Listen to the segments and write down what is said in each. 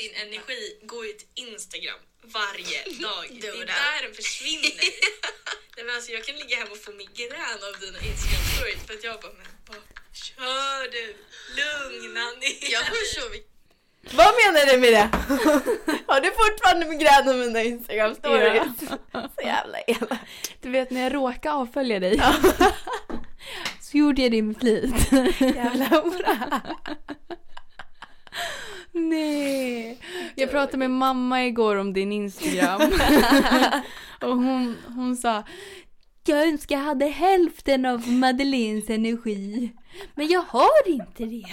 din energi går ju till Instagram varje dag. det är där den försvinner. Nej, men alltså, jag kan ligga hemma och få migrän av dina Instagram-stories för att jag bara, men vad kör du? Lugna ner Jag får så mycket Vad menar du med det? Har du fortfarande migrän av mina instagram stories? Så jävla elak. Du vet när jag råkade avfölja dig så gjorde jag det med flit. Jävla hora. Nej. Jag pratade med mamma igår om din Instagram. och hon, hon sa jag önskar jag hade hälften av Madeleines energi. Men jag har inte det.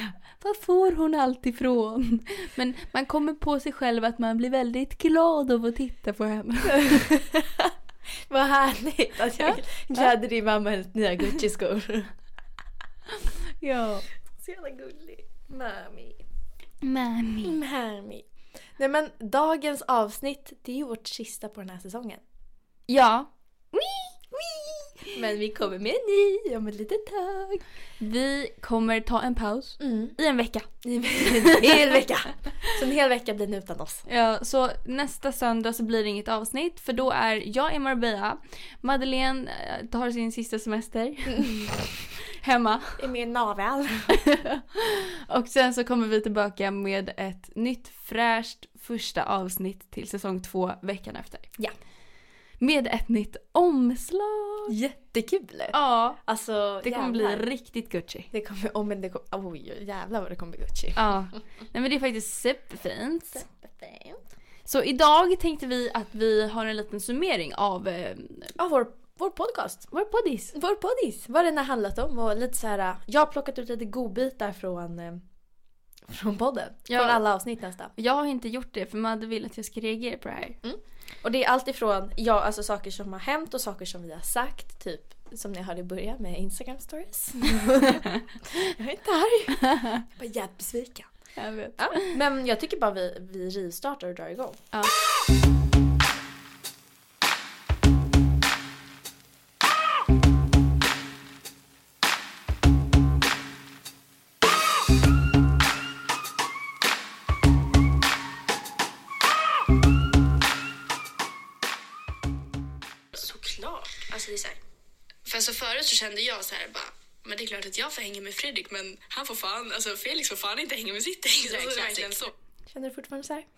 Var får hon allt ifrån? Men man kommer på sig själv att man blir väldigt glad av att titta på henne. Vad härligt att jag klädde din mamma hennes nya Gucci-skor. Ja. Så jävla gullig. Mami. Mami. Mami. Nej men dagens avsnitt, det är ju vårt sista på den här säsongen. Ja. Men vi kommer med en ny om ett litet tag. Vi kommer ta en paus Mm. i en vecka. En hel vecka. Så en hel vecka blir ni utan oss. Ja, så nästa söndag så blir det inget avsnitt för då är jag i Marbella. Madeleine eh, tar sin sista semester. Hemma. Är mer navel. Och sen så kommer vi tillbaka med ett nytt fräscht första avsnitt till säsong två veckan efter. Ja. Med ett nytt omslag. Jättekul. Ja, Alltså det kommer jävlar. bli riktigt Gucci. Det kommer, oh, men det kommer, oj jävlar vad det kommer bli Gucci. Ja, nej men det är faktiskt superfint. Så idag tänkte vi att vi har en liten summering av eh, Ja, vår, vår podcast. vår poddis. Vår poddis. Vad den har handlat om och lite så här. Jag har plockat ut lite godbitar från, eh, från podden. Ja. Från alla avsnitt nästan. Jag har inte gjort det för Madde vill att jag ska reagera på det här. Och det är allt ifrån ja, alltså saker som har hänt och saker som vi har sagt. Typ som ni hörde i början med Instagram stories. jag är inte arg. Jag är bara jävligt besviken. Jag vet. Ja, men jag tycker bara vi, vi rivstartar och drar igång. Ja. Såklart. Alltså det är så här. För alltså förut så kände jag så här bara men det är klart att jag får hänga med Fredrik men han får fan, alltså Felix får fan inte hänga med sitt ex. Alltså, det är verkligen så. Känner du fortfarande så här?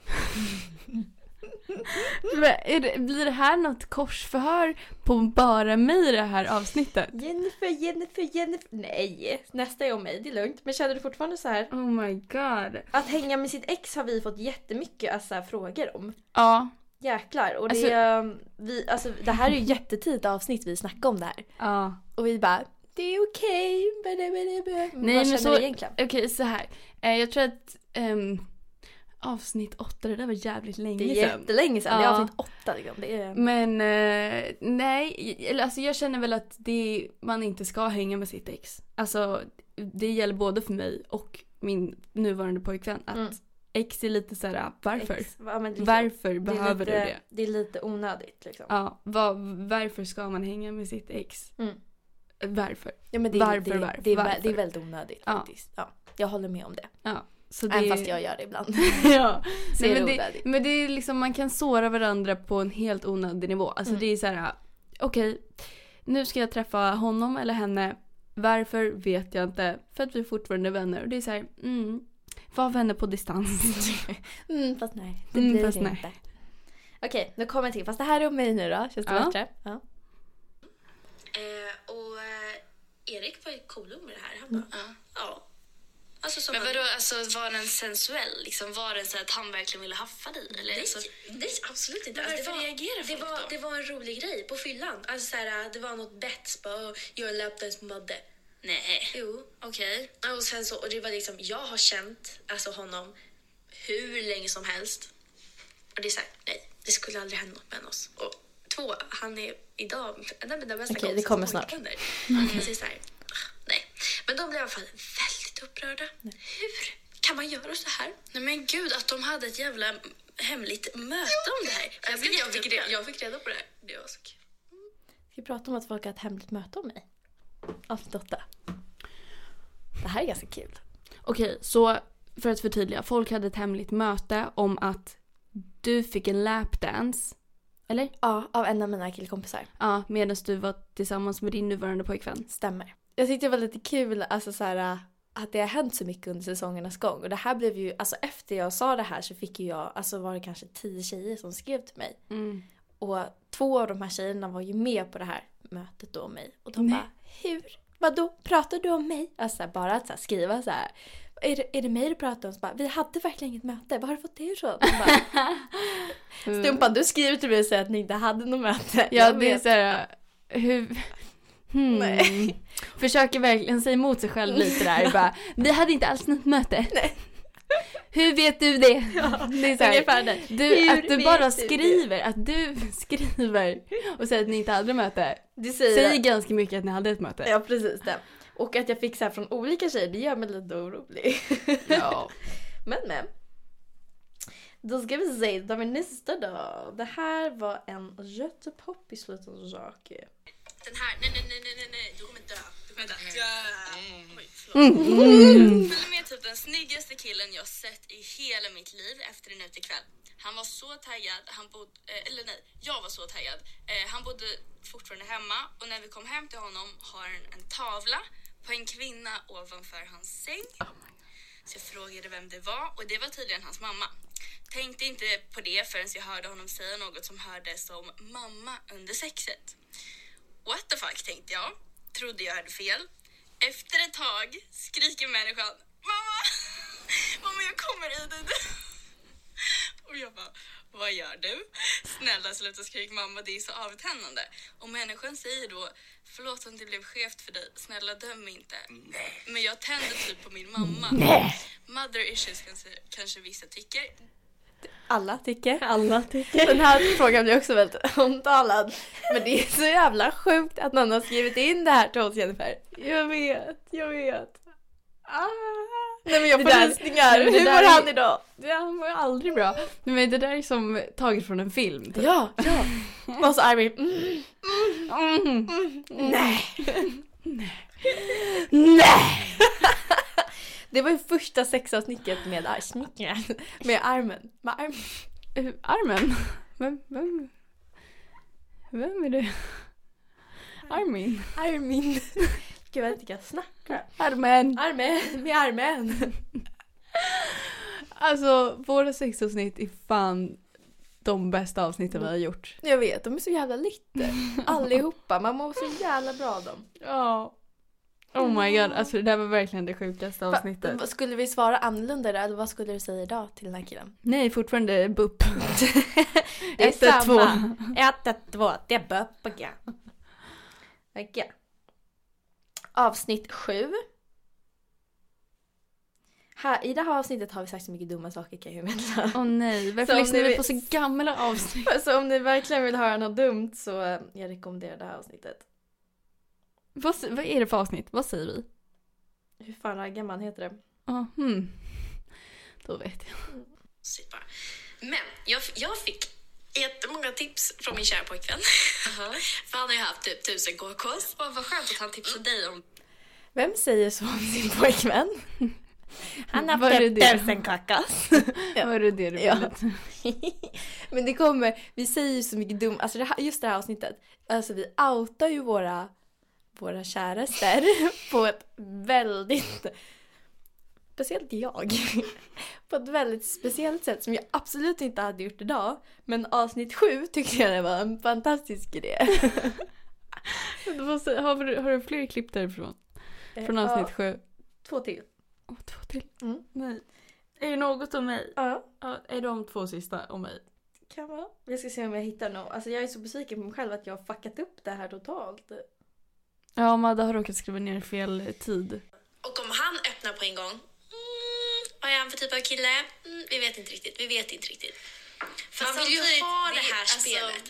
Men är det, blir det här något korsförhör på bara mig i det här avsnittet? Jennifer, Jennifer, Jennifer. Nej, nästa är om mig. Det är lugnt. Men känner du fortfarande så här? Oh my god. Att hänga med sitt ex har vi fått jättemycket alltså, frågor om. Ja, Jäklar. Och det, är, vi, alltså, det här är ju jättetidigt avsnitt vi snackar om det här. ja. Och vi bara, det är okej. Okay. Nej, Vad men så-? Okej, så här. Eh, jag tror att ehm, avsnitt åtta, det där var jävligt länge Det är sedan. jättelänge sedan. Det är Ja. avsnitt åtta liksom. Det är... Men eh, nej, alltså jag känner väl att det, man inte ska hänga med sitt ex. Alltså det gäller både för mig och min nuvarande pojkvän att Mm. Ex är lite såhär, varför? Ex. Ja, liksom, Varför är behöver lite, du det? Det är lite onödigt liksom. Ja, vad, varför ska man hänga med sitt ex? Mm. Varför? Ja, men det, Varför, det, varför, det, är, varför? det är väldigt onödigt Ja. faktiskt. Ja, jag håller med om det. Ja, så det... Även fast jag gör det ibland. ja. Nej, är men, det, men det är liksom, man kan såra varandra på en helt onödig nivå. Alltså Mm. det är så här: okej, nu ska jag träffa honom eller henne. Varför vet jag inte. För att vi är fortfarande vänner. Och det är så här, mm, var vänner på distans. Mm, fast nej, det Mm, blir fast det nej. inte. Okej, nu kommer jag till. Fast det här är om mig nu då. Känns det Ja. bättre? Ja. Eh, och eh, Erik var ju cool med det här. Han bara, ja. ja. Alltså, som Men vadå, alltså var den sensuell? Liksom, var den så att han verkligen ville haffa dig? Eller? Nej, Alltså, nej, absolut inte. Alltså, det, var, reagerar det, var, då? det var en rolig grej på fyllan. Alltså, så här, det var något bett. Jag lapdance på Madde. Nej. Jo. Okej. Och sen så, och det var liksom, jag har känt alltså honom hur länge som helst. Och det är så här, nej, det skulle aldrig hända något mellan oss. Och två, han är idag en av mina bästa Okej, det kommer snart. Mm. Jag säger så här, "Ah, nej. Men de blev i alla fall väldigt upprörda. Hur kan man göra så här? Nej men gud, att de hade ett jävla hemligt möte om det här. Jag fick, jag, fick, re- jag fick reda på det här. Det var så kul. Ska vi prata om att folk har ett hemligt möte om mig? Avsnitt åtta. Det här är ganska kul. Okej, så för att förtydliga. Folk hade ett hemligt möte om att du fick en lapdance. Eller? Ja, av en av mina killkompisar. Ja, medan du var tillsammans med din nuvarande pojkvän. Stämmer. Jag tyckte det var lite kul alltså så här, att det har hänt så mycket under säsongernas gång. Och det här blev ju, alltså efter jag sa det här så fick ju jag, alltså var det kanske tio tjejer som skrev till mig. Mm. Och två av de här tjejerna var ju med på det här mötet då om mig. Och de Nej. bara, hur? Vadå? Pratar du om mig? Alltså så här, bara att så här, skriva så här. Är det, är det mig du pratar om? Så bara, vi hade verkligen inget möte. Var har du fått det ifrån? Bara, Stumpan, du skriver till mig och säger att ni inte hade något möte. Ja, Jag det är vet. såhär... Hur... Hmm. Nej. Försöker verkligen säga emot sig själv lite där. Bara, vi hade inte alls något möte. Hur vet du det? det är så här, Ungefär det. du, att du bara du det? skriver, att du skriver och säger att ni inte hade möte. Du säger Säger att- ganska mycket att ni hade ett möte. Ja, precis det. Och att jag fick så här från olika tjejer, det gör mig lite orolig. Ja. Men men. Då ska vi se, då har vi nästa då. Det här var en jättepoppis liten sak. Den här, nej nej nej nej nej, nej. du kommer dö. Dö. Oj, förlåt. Följde med typ den snyggaste killen jag sett i hela mitt liv efter en utekväll. Han var så taggad, han bodde, eh, eller nej, jag var så taggad. Eh, han bodde fortfarande hemma och när vi kom hem till honom har han en tavla på en kvinna ovanför hans säng. Så jag frågade vem det var och det var tydligen hans mamma. Tänkte inte på det förrän jag hörde honom säga något som hördes som mamma under sexet. What the fuck tänkte jag. Trodde jag hade fel. Efter ett tag skriker människan Mamma! Mamma jag kommer i dig. Och jag bara vad gör du? Snälla sluta skrik mamma det är så avtändande. Och människan säger då förlåt om det blev skevt för dig. Snälla döm mig inte. Men jag tänder typ på min mamma. Mother issues kanske, kanske vissa tycker. Alla tycker. Alla tycker. Den här frågan blir också väldigt omtalad. Men det är så jävla sjukt att någon har skrivit in det här till oss Jennifer. Jag vet, jag vet. Ah. Nej men jag får rysningar. Nej, Hur mår är- han idag? Det han var aldrig bra. Men det där är som taget från en film. typ. Ja, ja. Och så Armin. Mm. Mm. Nej. Nej. Det var ju första sexavsnittet med armen. Med armen. Eh, Armen? Vem, vem? Vem är det? Armin? Armin. Gud jag vet inte, jag snackar. Armen! Armen. Med armen. Alltså våra sexavsnitt är fan de bästa avsnitten vi har gjort. Jag vet, de är så jävla lytte. Allihopa. Man mår så jävla bra av dem. Ja. Oh my god, alltså det där var verkligen det sjukaste avsnittet. Va, skulle vi svara annorlunda där, eller vad skulle du säga idag till den här killen? Nej, fortfarande BUP. Det är Ett, ett, två. samma. Ett, ett, två. Det är böppiga. Okej. Avsnitt sju. Här, I det här avsnittet har vi sagt så mycket dumma saker kan jag meddela. Åh nej, varför Så om lyssnar vi vill- på så gamla avsnitt? Så om ni verkligen vill höra något dumt så eh, jag rekommenderar det här avsnittet. Vad, vad är det för avsnitt? Vad säger vi? Hur fan raggar man heter det? Ja, hmm. Då vet jag. Men jag, jag fick jättemånga tips från min kära pojkvän. För han har ju haft typ tusen KKs. Och vad skönt att han tipsade dig om Vem säger så om sin pojkvän? Han har haft det? tusen kakas. Ja. Var det det du Ja. Men det kommer, vi säger ju så mycket dumt, alltså det här, just det här avsnittet, alltså vi outar ju våra, våra kärester på ett väldigt, speciellt jag, på ett väldigt speciellt sätt som jag absolut inte hade gjort idag. Men avsnitt sju tyckte jag det var en fantastisk idé. Säger- Har du, har du fler klipp därifrån? Från avsnitt Ja, sju? Två till. Åh, två till. Mm. Nej. Är det något om mig? Ja, Ja, är de två sista om mig? kan vara. Jag ska se om jag hittar något. Alltså jag är så besviken på mig själv att jag har fuckat upp det här totalt. Ja, Madde har råkat skriva ner fel tid. Och om han öppnar på en gång, mm, och jag han för typ av kille? Mm, vi vet inte riktigt. Vi vet inte riktigt. Fast Man vill ju ha det här alltså, spelet.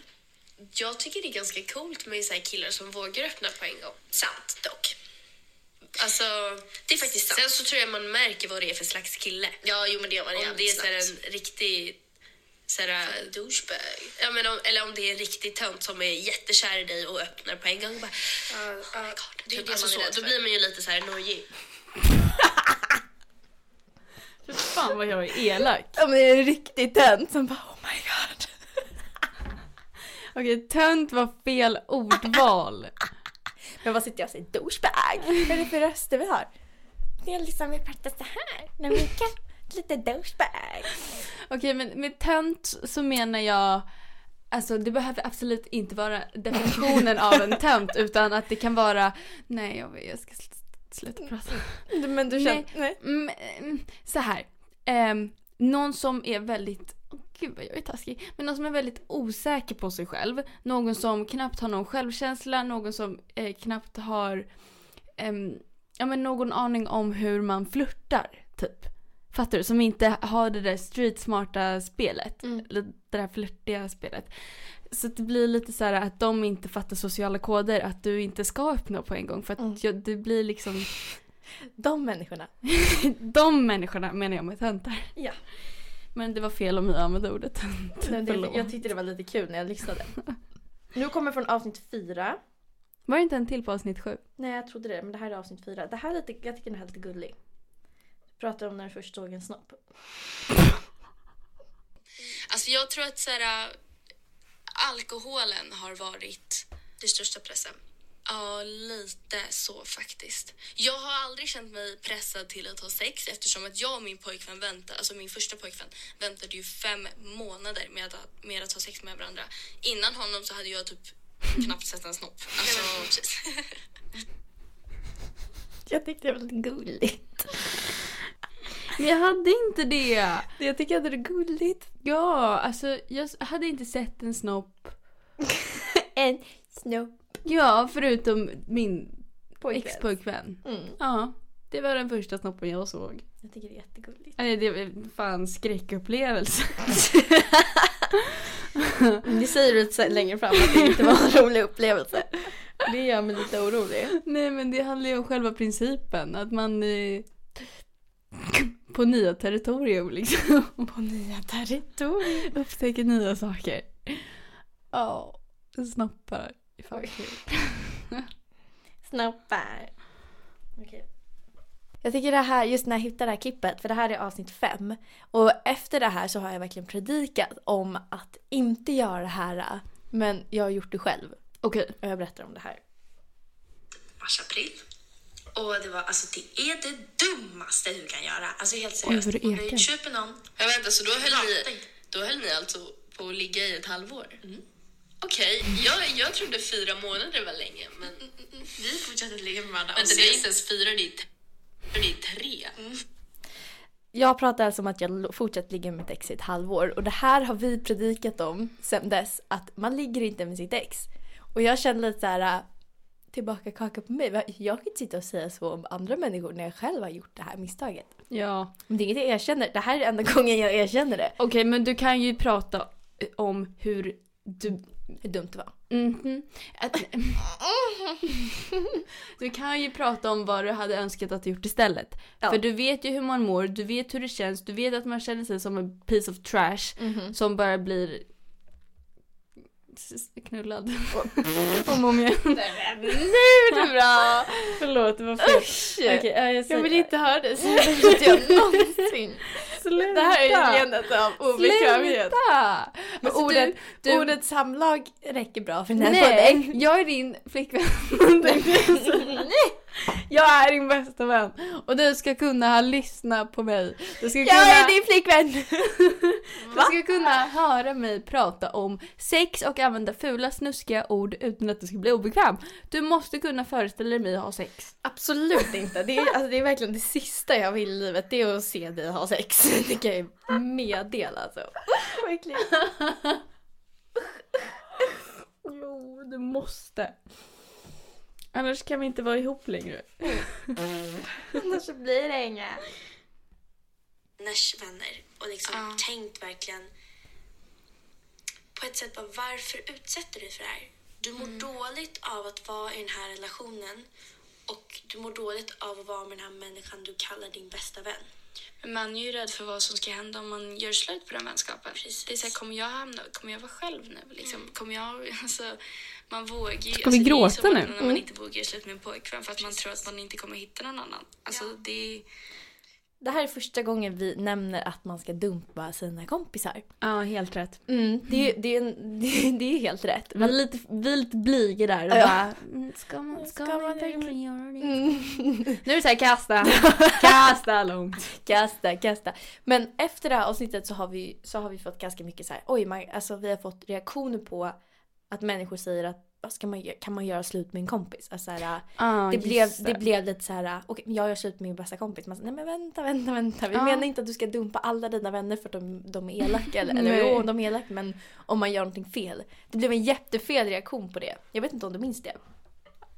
Jag tycker det är ganska coolt med så här killar som vågar öppna på en gång. Sant dock. Alltså, Det är faktiskt sant. sen så tror jag man märker vad det är för slags kille. Ja, jo men det gör man Om det är så här snabbt. en riktig... Så här, Douchebag. ja, men om, eller om det är en riktig tönt som är jättekär i dig och öppnar på en gång. Och bara, Ja, ja, det är typ, det alltså så, då blir man ju lite så här nojig. Fy fan vad jag är elak. Ja men det är en riktig tönt som bara oh my god. Okej, tönt var fel ordval. Men vad sitter jag och säger? Douchebag! Vad är det för röster vi har? Det är liksom vi pratar så här. När vi kan lite douchebag. Okej, men med tönt så menar jag Alltså det behöver absolut inte vara definitionen av en tönt utan att det kan vara Nej jag, jag ska sl- sluta prata. Men du känner... Nej. Mm, mm, så här. Ehm, någon som är väldigt Åh, Gud vad jag är taskig. Men någon som är väldigt osäker på sig själv. Någon som knappt har någon självkänsla. Någon som eh, knappt har ehm, ja, men någon aning om hur man flörtar. Typ. Fattar du? Som inte har det där street smarta spelet. Mm. Det där flörtiga spelet. Så det blir lite så här att de inte fattar sociala koder. Att du inte ska öppna på en gång. För att Mm. jag, det blir liksom De människorna. de människorna menar jag med töntar. Ja. Men det var fel om jag använde ordet tönt. Det, Förlåt. jag tyckte det var lite kul när jag lyssnade. Nu kommer från avsnitt fyra. Var det inte en till på avsnitt sju? Nej jag trodde det, men det här är avsnitt fyra. Det här är lite, jag tycker den här är lite gullig. Pratar om när jag först såg en snopp. Alltså jag tror att så här, alkoholen har varit Det största pressen. Ja, lite så faktiskt. Jag har aldrig känt mig pressad till att ha sex eftersom att jag och min pojkvän väntade, alltså min första pojkvän väntade ju fem månader med att, med att ha sex med varandra. Innan honom så hade jag typ knappt sett en snopp. Alltså, Precis. Jag tyckte det var lite gulligt. Men jag hade inte det! Jag tycker att det är gulligt. Ja, alltså jag hade inte sett en snopp. En snopp. Ja, förutom min Pojkvän. ex-pojkvän. Mm. Ja, det var den första snoppen jag såg. Jag tycker det är jättegulligt. Eller det var fan skräckupplevelse. Det säger du så längre fram att det inte var en rolig upplevelse. Det gör mig lite orolig. Nej men det handlar ju om själva principen. Att man är på nya territorium liksom. På nya territorier. Upptäcker nya saker. Ja, snoppar. fan kul. Snoppar. Okej. Jag tycker det här, just när jag hittade det här klippet, för det här är avsnitt fem. Och efter det här så har jag verkligen predikat om att inte göra det här. Men jag har gjort det själv. Okej. Och jag berättar om det här. mars-april. Och det var alltså det är det dummaste du kan göra. Alltså helt Oj, seriöst. vad det Om du köper någon. Ja, vänta, så då höll, ni, då höll ni alltså på att ligga i ett halvår? Okej, jag, jag trodde fyra månader var länge, men... Vi fortsatte ligga med varandra. Men det är inte ens fyra, det är, t- det är tre. Jag pratar alltså om att jag fortsatt ligga med mitt ex i ett halvår. Och det här har vi predikat om sen dess. Att man ligger inte med sitt ex. Och jag känner lite så här tillbaka kaka på mig. Jag kan inte sitta och säga så om andra människor när jag själv har gjort det här misstaget. Ja. Men det är inget jag erkänner. Det här är enda gången jag erkänner det. Okej men du kan ju prata om hur du Hur dumt det var. Mhm. Att, du kan ju prata om vad du hade önskat att du gjort istället. Ja. För du vet ju hur man mår, du vet hur det känns, du vet att man känner sig som en piece of trash som bara blir knullad. om och om igen. Nu är det bra! Förlåt, det var fel. Usch! Ja, jag, Jag vill inte höra det säga inte jag någonsin. Sluta! Det här är leendet av obekvämhet. Sluta! Men Alltså, ordet, du, du, ordet samlag räcker bra för den här podden. Nej, jag är din flickvän. jag är din bästa vän. Och du ska kunna lyssna på mig. Du ska kunna, Jag är din flickvän! du ska kunna höra mig prata om sex och använda fula snuskiga ord utan att du ska bli obekväm. Du måste kunna föreställa dig mig ha sex. Absolut inte. Det är, alltså, det är verkligen det sista jag vill i livet. Det är att se dig ha sex. Det kan jag meddela alltså. Verkligen. Jo, du måste. Annars kan vi inte vara ihop längre. Annars så blir det inga. Vänners vänner och liksom Ja. tänkt verkligen på ett sätt bara varför utsätter du dig för det här? Du mår dåligt av att vara i den här relationen och du mår dåligt av att vara med den här människan du kallar din bästa vän. Man är ju rädd för vad som ska hända om man gör slut på den vänskapen. Precis. Det är så här, kommer jag hamna, kommer jag vara själv nu? Liksom? Kommer jag, alltså, man vågar ju... Ska alltså, vi det ju gråta nu? När man inte vågar göra slut med en pojkvän för att man tror att man inte kommer hitta någon annan. Alltså det är... Det här är första gången vi nämner att man ska dumpa sina kompisar. Ja, helt rätt. Mm, det, är- det, är en, det, det är helt rätt. Men lite, vi är lite blyga där och Ja. bara, mm, ska man, ska Ska man verkligen göra det? Mm. Nu är det såhär, kasta, kasta långt. Kasta, kasta. Men efter det här avsnittet så har vi, så har vi fått ganska mycket så här, oj, man, alltså vi har fått reaktioner på att människor säger att vad ska man, kan man göra slut med en kompis? Alltså så här, Ah, det, blev, det blev lite så här, okej jag gör slut med min bästa kompis. Man säger, nej men vänta, vänta, vänta. Vi Ja. menar inte att du ska dumpa alla dina vänner för att de, de är elaka. Eller, eller jo, de är elaka men om man gör någonting fel. Det blev en jättefel reaktion på det. Jag vet inte om du minns det?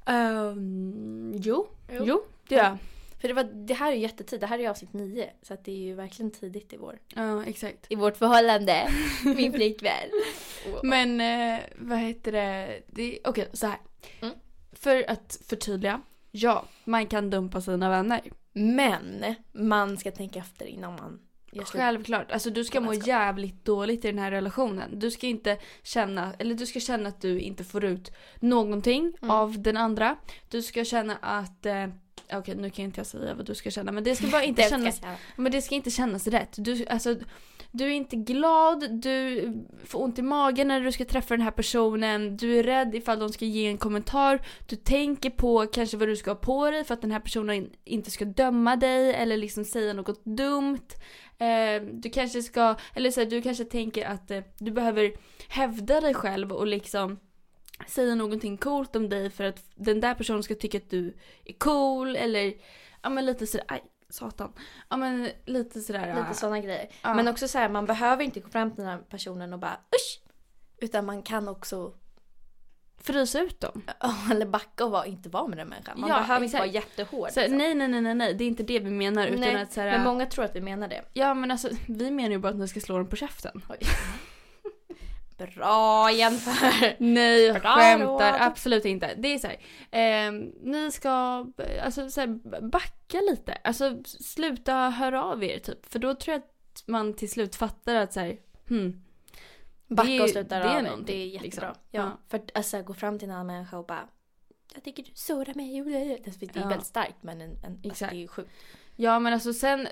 Ehm, jo, Jo. jo, det gör jag. För det, var, det här är ju jättetid, det här är ju avsnitt nio. Så att det är ju verkligen tidigt i vår. Ja, exakt. I vårt förhållande, min flickvän. Men eh, vad heter det? det Okej, så här. Mm. För att förtydliga. Ja, man kan dumpa sina vänner. Men man ska tänka efter innan man gör slut. Självklart. Alltså du ska må jävligt dåligt i den här relationen. Du ska inte känna, eller du ska känna att du inte får ut någonting Mm. av den andra. Du ska känna att, eh, okej nu kan inte jag säga vad du ska känna men det ska bara inte kännas, men det ska inte kännas rätt. Du, alltså, du är inte glad, du får ont i magen när du ska träffa den här personen, du är rädd ifall de ska ge en kommentar, du tänker på kanske vad du ska ha på dig för att den här personen inte ska döma dig eller liksom säga något dumt. Eh, du kanske ska, eller så här, du kanske tänker att eh, du behöver hävda dig själv och liksom säga någonting coolt om dig för att den där personen ska tycka att du är cool eller ja men lite sådär, aj satan. Ja men lite sådär. Lite sådana grejer. Ja. Men också så här, man behöver inte gå fram till den här personen och bara usch! Utan man kan också, frysa ut dem. eller backa och inte vara med den människan. Man Ja, behöver inte exakt. vara jättehård. Så, liksom. nej nej nej nej det är inte det vi menar utan Nej, att såhär, Men många tror att vi menar det. Ja men alltså vi menar ju bara att ni ska slå dem på käften. Bra jämför! Nej jag Bra skämtar råd. absolut inte. Det är såhär, eh, ni ska alltså, så här, backa lite. Alltså sluta höra av er typ. För då tror jag att man till slut fattar att såhär, hmm, Backa och sluta röra dig. någonting, Det är jättebra. liksom. Ja, Ja. För att alltså, gå fram till en annan människa och bara jag tycker du sårar mig. Det är väldigt starkt men en, en, alltså, det är ju sjukt. Ja men alltså sen,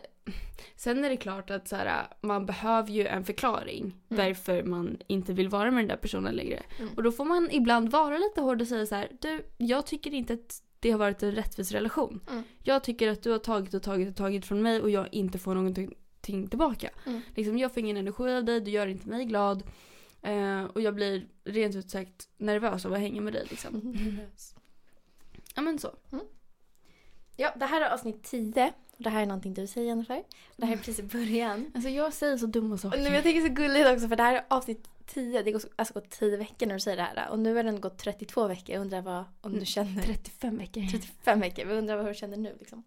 sen är det klart att så här, man behöver ju en förklaring varför man inte vill vara med den där personen längre. Mm. Och då får man ibland vara lite hård och säga så här, du jag tycker inte att det har varit en rättvis relation. Mm. Jag tycker att du har tagit och tagit och tagit från mig och jag inte får någonting tillbaka. Mm. Liksom, jag får ingen energi av dig, du gör inte mig glad. Eh, och jag blir rent ut sagt nervös av att hänga med dig liksom. Ja men så. Ja, det här är avsnitt 10. Det här är någonting du säger Jennifer. Det här är precis i början. Alltså jag säger så dumma Och saker. nu, jag tycker det är så gulligt också för det här är avsnitt 10. Det har alltså gått 10 veckor när du säger det här. Och nu har den gått 32 veckor. Jag undrar vad, om du känner... 35 veckor. 35 veckor. Vi undrar vad du känner nu liksom.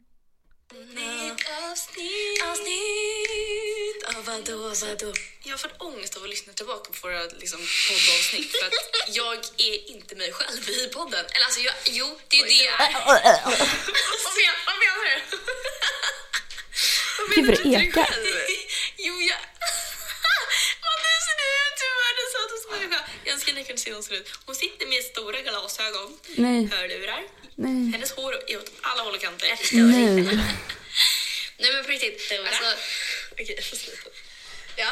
Nytt avsnitt, avsnitt av vadå, vadå? Jag har fått ångest av att lyssna tillbaka på våra liksom, poddavsnitt för att jag är inte mig själv i podden. Eller alltså, jag, jo, det är det jag är. Vad menar du? Vad Gud, vad det du ekar. Jo, jag... Vad nu ser du ut? Du är världens sötaste människa. Jag önskar ni kunde se hur hon ser ut. Hon sitter med stora glasögon, Nej, hörlurar. nej, Hennes hår är åt alla håll och kanter. nej. Nej men på riktigt. Alltså, okej, jag får sluta. Ja.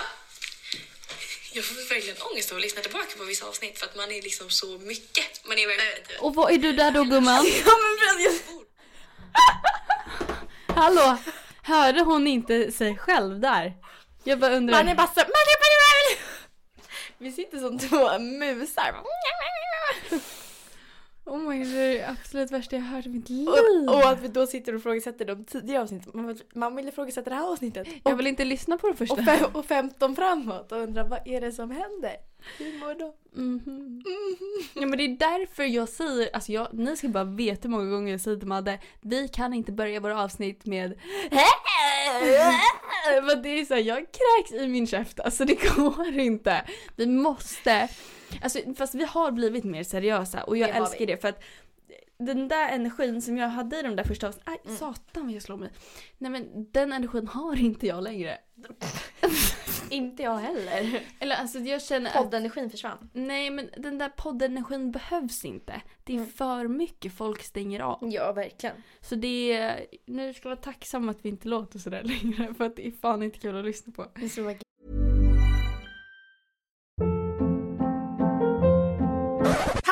Jag får verkligen ångest av att lyssna tillbaka på vissa avsnitt för att man är liksom så mycket. Man är verkligen... Och vad är du där då gumman? Ja men precis. Hallå? Hörde hon inte sig själv där? Jag bara undrar. Man är bara så... Man är bara... Vi sitter som två musar. Oh my god, det är det absolut värsta jag har hört i mitt liv. Och, och att vi då sitter och ifrågasätter de tidigare avsnitten. Man, vill- man vill ifrågasätta det här avsnittet. Jag Och, vill inte lyssna på det första. och, fem, och 15 framåt och undrar vad är det som händer? Hur mår de? Mhm. Ja men det är därför jag säger, alltså jag, ni ska bara veta hur många gånger jag säger till Madde, vi kan inte börja våra avsnitt med Men det är så här, jag kräks i min käft, alltså det går inte. Vi måste, alltså fast vi har blivit mer seriösa och jag Det älskar det för att den där energin som jag hade i de där första avsnitten, Mm. satan vad jag slår mig. Nej men den energin har inte jag längre. Inte jag heller. Eller alltså jag känner att Poddenergin försvann. Nej men den där poddenergin behövs inte. Det är Mm. för mycket folk stänger av. Ja, verkligen. Så det är, nu ska vi vara tacksamma att vi inte låter sådär längre för att det är fan inte kul att lyssna på.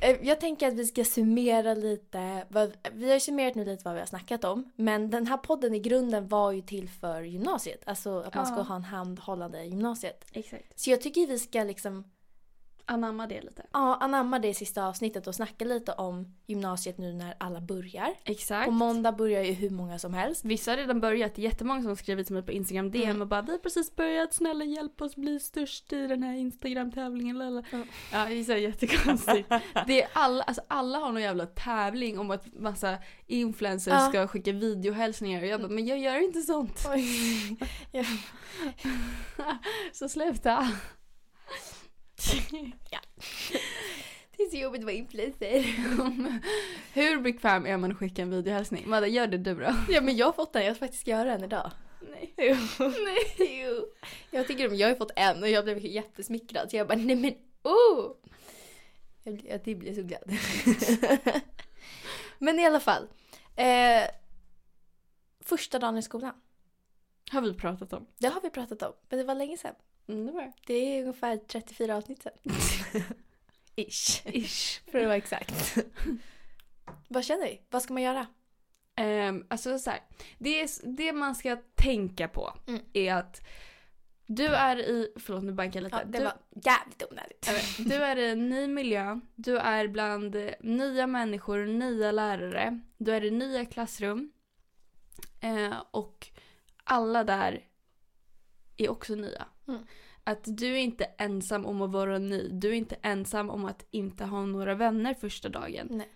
Eh, Jag tänker att vi ska summera lite, vad, vi har summerat nu lite vad vi har snackat om. Men den här podden i grunden var ju till för gymnasiet. Alltså att man ska Ja. ha en handhållande i gymnasiet. Exakt. Så jag tycker vi ska liksom Anamma det lite. ja, anamma det i sista avsnittet och snacka lite om gymnasiet nu när alla börjar. Exakt. På måndag börjar ju hur många som helst. Vissa har redan börjat, det är jättemånga som har skrivit till mig på Instagram DM Mm. och bara vi har precis börjat, snälla hjälp oss bli störst i den här Instagram-tävlingen. lala." Ja. Det är så jättekonstigt. det är alla, alltså alla har någon jävla tävling om att massa influencers Ja. ska skicka videohälsningar och jag bara, men jag gör inte sånt. Så sluta. Det är så jobbigt att vara influencer. Hur bekväm är man att skicka en videohälsning? Madde, gör det du då? Ja men jag har fått den, jag ska faktiskt göra den idag. Nej. Jo. Nej. Jo. Jag tycker om, jag har fått en och jag blev jättesmickrad så jag bara nej men oh! Jag, blir- jag blir så glad. men i alla fall. Eh, första dagen i skolan. Har vi pratat om. Det har vi pratat om, men det var länge sedan. Mm, det var det. Det är ungefär 34 avsnitt sedan. Ish. Ish. För att vara exakt. Vad känner vi? Vad ska man göra? Um, alltså så här, det, är, det man ska tänka på Mm. är att du är i, förlåt nu bankar jag lite. Ja, det du, var jävligt onödigt. du är i en ny miljö, du är bland nya människor, nya lärare, du är i nya klassrum. Eh, och alla där är också nya. Mm. Att du är inte ensam om att vara ny, du är inte ensam om att inte ha några vänner första dagen. Nej.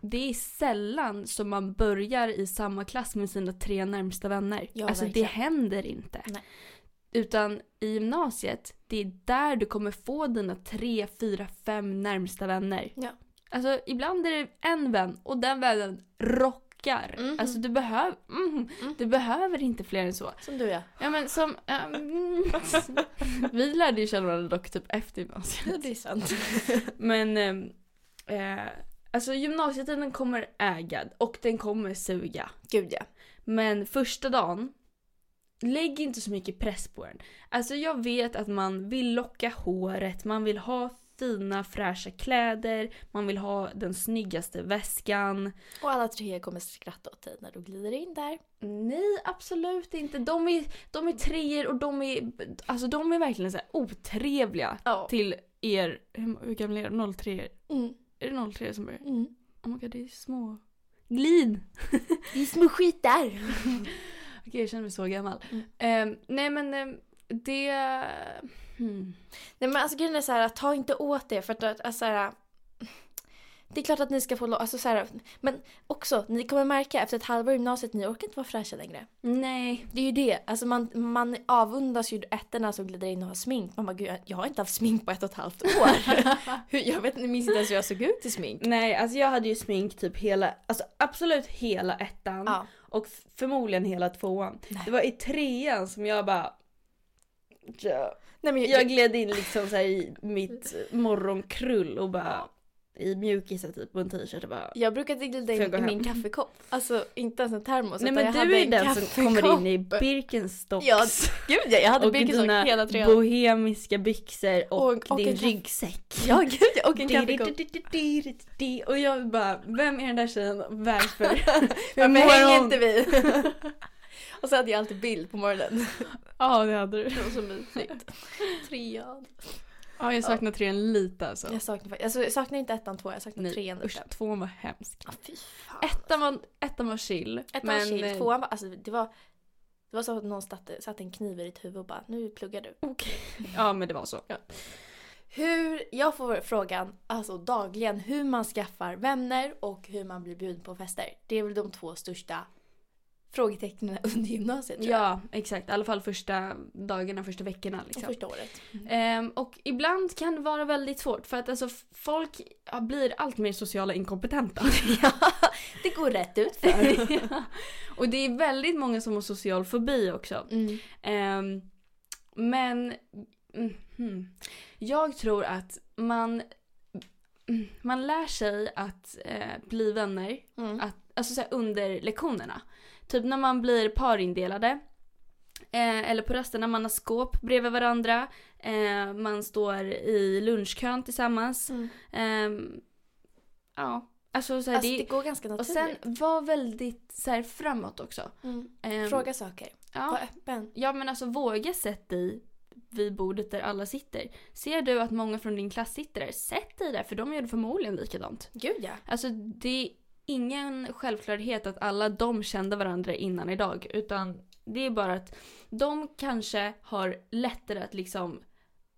Det är sällan som man börjar i samma klass med sina tre närmsta vänner. Ja, alltså det verkligen. händer inte. Nej. Utan i gymnasiet, det är där du kommer få dina tre, fyra, fem närmsta vänner. Ja. Alltså ibland är det en vän och den vännen rockar. Mhm. Alltså du, behöv, mm, du behöver inte fler än så. Som du ja. Ja men som... mm, vi lärde ju känna varandra dock typ efter gymnasiet. Ja, det är sant. Men ehm, eh, alltså gymnasietiden kommer äga och den kommer suga. Gud ja. Men första dagen, lägg inte så mycket press på den. Alltså jag vet att man vill locka håret, man vill ha fina fräscha kläder, man vill ha den snyggaste väskan. Och alla tre kommer skratta åt dig när du glider in där. Nej, absolut inte. De är, de är treor och de är, alltså de är verkligen så här otrevliga Ja. till er. Hur, hur gamla är de? 03 Mm. Är det 03 som börjar? Mm. Oh my god, det är små. Glid! Det är små skitar. Okej, jag känner mig så gammal. Mm. Ehm, nej men ehm, det... Hmm. Nej men alltså grejen är så här, ta inte åt det för att alltså, så här, Det är klart att ni ska få lov, alltså så här, men också, ni kommer märka efter ett halvår i gymnasiet, ni orkar inte vara fräscha längre. Nej. Det är ju det, alltså man, man avundas ju ettorna som glider in och har smink. Man bara, gud jag har inte haft smink på ett och ett halvt år. Jag vet inte, minns inte ens hur jag såg ut i smink. Nej, alltså jag hade ju smink typ hela, alltså absolut hela ettan. Ja. Och förmodligen hela tvåan. Det var i trean som jag bara... Ja. Nej, men Jag gled in liksom så i mitt morgonkrull och bara... i mjukisar typ på en t-shirt och bara Jag brukade glida jag in i min kaffekopp. Alltså inte ens en termos. Nej men jag du hade är en den som kommer in i. Birkenstocks. Ja, gud ja, jag hade och Birkenstock dina hela tröjan. bohemiska byxor och, Och- och din ryggsäck. Ja, gud ja, och en kaffekopp. Och jag bara, vem är den där tjejen och varför? Varför hänger inte vi? Och så hade jag alltid bild på morgonen. Ja det hade du. Det var så mysigt. Trean. Ja jag saknar trean lite alltså. Jag saknar, alltså, jag saknar inte ettan, tvåan, jag saknar Nej, trean usch, lite. tvåan var hemsk. Ja, fy fan. Ettan var, ettan var chill. Ettan men, var chill, eh, tvåan var, alltså det var det var så att någon satte, satte en kniv i ditt huvud och bara nu pluggar du. Ja men det var så. Hur, jag får frågan alltså dagligen hur man skaffar vänner och hur man blir bjuden på fester. Det är väl de två största frågetecknen under gymnasiet tror jag. Ja exakt, i alla fall första dagarna, första veckorna Och liksom. första året. Ehm, och ibland kan det vara väldigt svårt för att alltså folk blir allt mer sociala inkompetenta. ja, det går rätt ut för. Ja. Och det är väldigt många som har social fobi också. Mm. Ehm, men mm, hmm. jag tror att man, mm, man lär sig att eh, bli vänner Mm. att, alltså så här, under lektionerna. Typ när man blir parindelade. Eh, eller på rasterna, man har skåp bredvid varandra. Eh, man står i lunchkön tillsammans. Mm. Ehm, ja, alltså så här, Alltså det, det går ganska Och naturligt. sen var väldigt så här, framåt också. mm. Ehm, Fråga saker. Var Ja, öppen. ja men alltså våga sätt dig vid bordet där alla sitter. Ser du att många från din klass sitter där, sätt dig där för de gör förmodligen likadant. Gud ja. Alltså det ingen självklarhet att alla de kände varandra innan idag. Utan det är bara att de kanske har lättare att liksom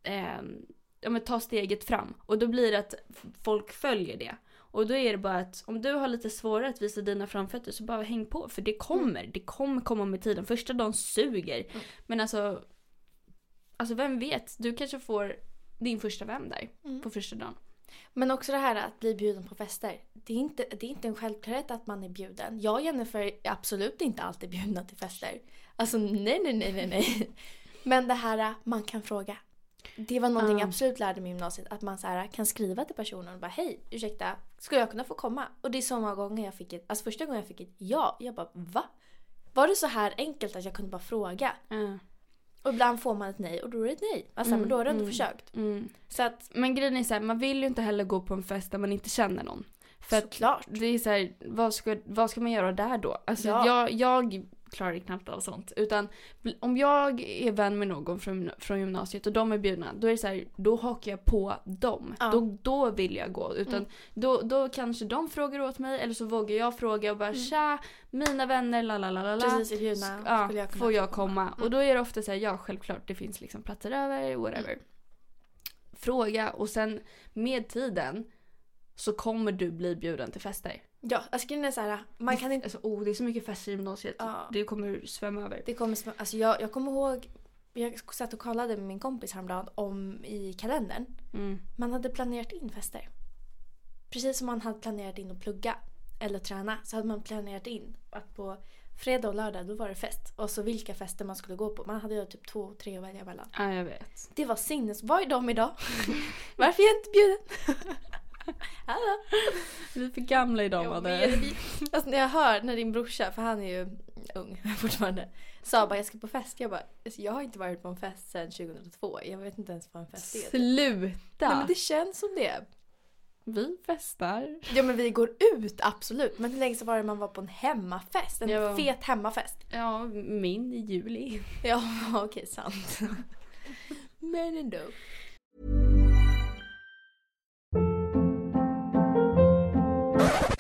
ehm, ja, men ta steget fram. Och då blir det att folk följer det. Och då är det bara att om du har lite svårare att visa dina framfötter så bara häng på. För det kommer. Det kommer komma med tiden. Första dagen suger. Men alltså, alltså vem vet? Du kanske får din första vän där Mm. på första dagen. Men också det här att bli bjuden på fester. Det är, inte, det är inte en självklarhet att man är bjuden. Jag och Jennifer är absolut inte alltid bjudna till fester. Alltså nej, nej, nej, nej, nej. Men det här man kan fråga. Det var någonting Ja. jag absolut lärde mig i gymnasiet. Att man så här, kan skriva till personen och bara hej, ursäkta, skulle jag kunna få komma? Och det är så många gånger jag fick ett, alltså första gången jag fick ett ja, jag bara va? Var det så här enkelt att jag kunde bara fråga? Ja. Och ibland får man ett nej och då är det ett nej. Alltså Mm, men då har du ändå mm. försökt. Mm. Så att Men grejen är så här, man vill ju inte heller gå på en fest där man inte känner någon. För såklart. det är så här, vad ska, vad ska man göra där då? Alltså Ja. jag, jag klarar knappt av sånt. Utan om jag är vän med någon från, från gymnasiet och de är bjudna, då är det så här, då hakar jag på dem. Ja. Då, då vill jag gå. Utan Mm. då, då kanske de frågar åt mig eller så vågar jag fråga och bara tja, mina vänner, la la la la. Mm. Precis, bjudna. Ja, jag får jag komma? Och då är det ofta så här, ja självklart det finns liksom platser över, whatever. Mm. Fråga och sen med tiden så kommer du bli bjuden till fester. Ja, alltså grejen är så här, man kan inte... Alltså, oh, det är så mycket fester i gymnasiet. Ja. Det kommer svämma över. Det kommer, sm- alltså jag, jag kommer ihåg, jag satt och kollade med min kompis häromdagen om i kalendern. Mm. Man hade planerat in fester. Precis som man hade planerat in att plugga eller träna så hade man planerat in att på fredag och lördag då var det fest. Och så vilka fester man skulle gå på. Man hade ju typ två, tre att välja mellan. Ja, jag vet. Det var sinnes... Var är de idag? Varför är jag inte bjuden? Hallå? Vi är för gamla idag Madde. Alltså när jag hör när din brorsa, för han är ju ung fortfarande, sa bara jag ska på fest. Jag bara, alltså, jag har inte varit på en fest sedan 2002. Jag vet inte ens vad en fest är. typ. Sluta! Nej men det känns som det. Vi festar. Ja men vi går ut absolut. Men hur länge så var det man var på en hemmafest? En Ja. fet hemmafest. Ja, min i juli. Ja okej sant. men ändå.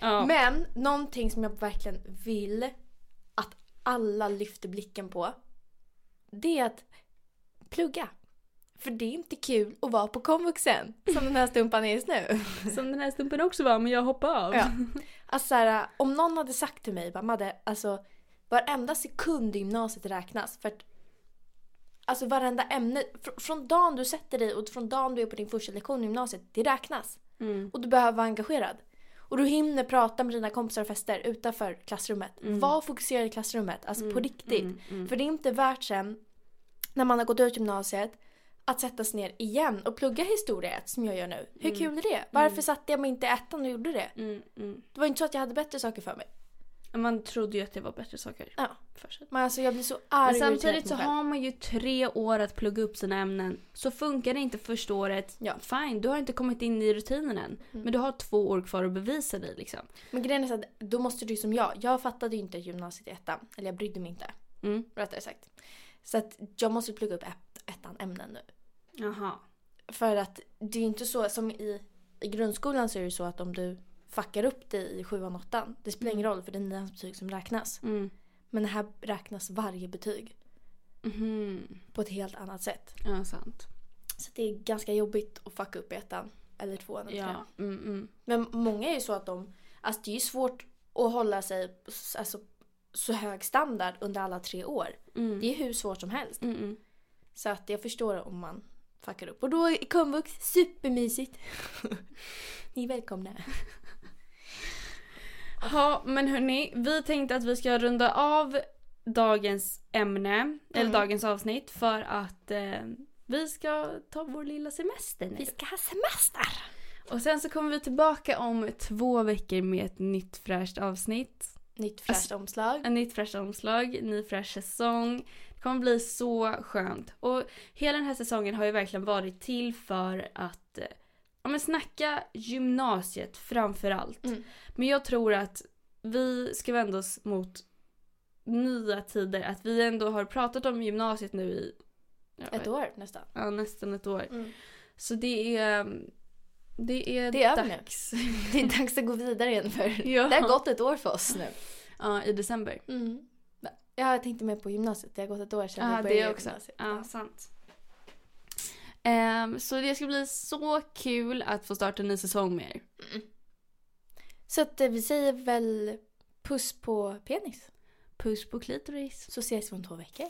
Ja. Men någonting som jag verkligen vill att alla lyfter blicken på. Det är att plugga. För det är inte kul att vara på komvuxen. Som den här stumpan är just nu. Som den här stumpen också var, men jag hoppade av. Ja. Alltså så här, om någon hade sagt till mig, bara, Madde, alltså varenda sekund i gymnasiet räknas. För att, alltså varenda ämne, fr- från dagen du sätter dig och från dagen du är på din första lektion i gymnasiet, det räknas. Mm. Och du behöver vara engagerad. Och du hinner prata med dina kompisar och fester utanför klassrummet. Var fokuserad i klassrummet, alltså på riktigt. För det är inte värt sen, när man har gått ut gymnasiet, att sätta sig ner igen och plugga historia som jag gör nu. Hur kul är det? Varför satte jag mig inte i ettan och gjorde det? Mm, mm. Det var inte så att jag hade bättre saker för mig. Man trodde ju att det var bättre saker. Ja. Men alltså jag blir så arg Men samtidigt så har man ju tre år att plugga upp sina ämnen. Så funkar det inte första året, Ja. fine, du har inte kommit in i rutinen än. Men du har två år kvar att bevisa dig liksom. Men grejen är så att då måste du som jag. Jag fattade ju inte gymnasiet i ettan. Eller jag brydde mig inte. Mm. Rättare sagt. Så att jag måste plugga upp ett, ettan ämnen nu. Jaha. För att det är inte så som i, i grundskolan så är det så att om du fuckar upp dig i sjuan åttan. Det spelar ingen roll för det är nians betyg som räknas. Mm. Men här räknas varje betyg Mhm. på ett helt annat sätt. Ja, sant. Så det är ganska jobbigt att fucka upp i ettan. Eller tvåan eller. Ja. Mm, mm. Men många är ju så att de, alltså det är ju svårt att hålla sig alltså, så hög standard under alla tre år. Mm. Det är hur svårt som helst. Mm, mm. Så att jag förstår om man fuckar upp. Och då är komvux supermysigt. Ni är välkomna. Ja, men hörni, vi tänkte att vi ska runda av dagens ämne, eller Mm. dagens avsnitt för att eh, vi ska ta vår lilla semester nu. Vi ska ha semester. Och sen så kommer vi tillbaka om två veckor med ett nytt fräscht avsnitt. Nytt fräscht omslag. En nytt fräscht omslag, ny fräsch säsong. Det kommer bli så skönt. Och hela den här säsongen har ju verkligen varit till för att eh, ja, men snacka gymnasiet framför allt. Mm. Men jag tror att vi ska vända oss mot nya tider. Att vi ändå har pratat om gymnasiet nu i Ett år nästan. Ja, nästan ett år. Mm. Så det är, det är, Det är dags. Det är dags att gå vidare igen för Ja. det har gått ett år för oss nu. Ja, i december. Mm. Ja, jag tänkte mer på gymnasiet. Det har gått ett år sedan Ja, vi det började också. gymnasiet. Ja, sant. Ehm, så det ska bli så kul att få starta en ny säsong med er. Så att eh, vi säger väl puss på penis. Puss på klitoris. Så ses vi om två veckor.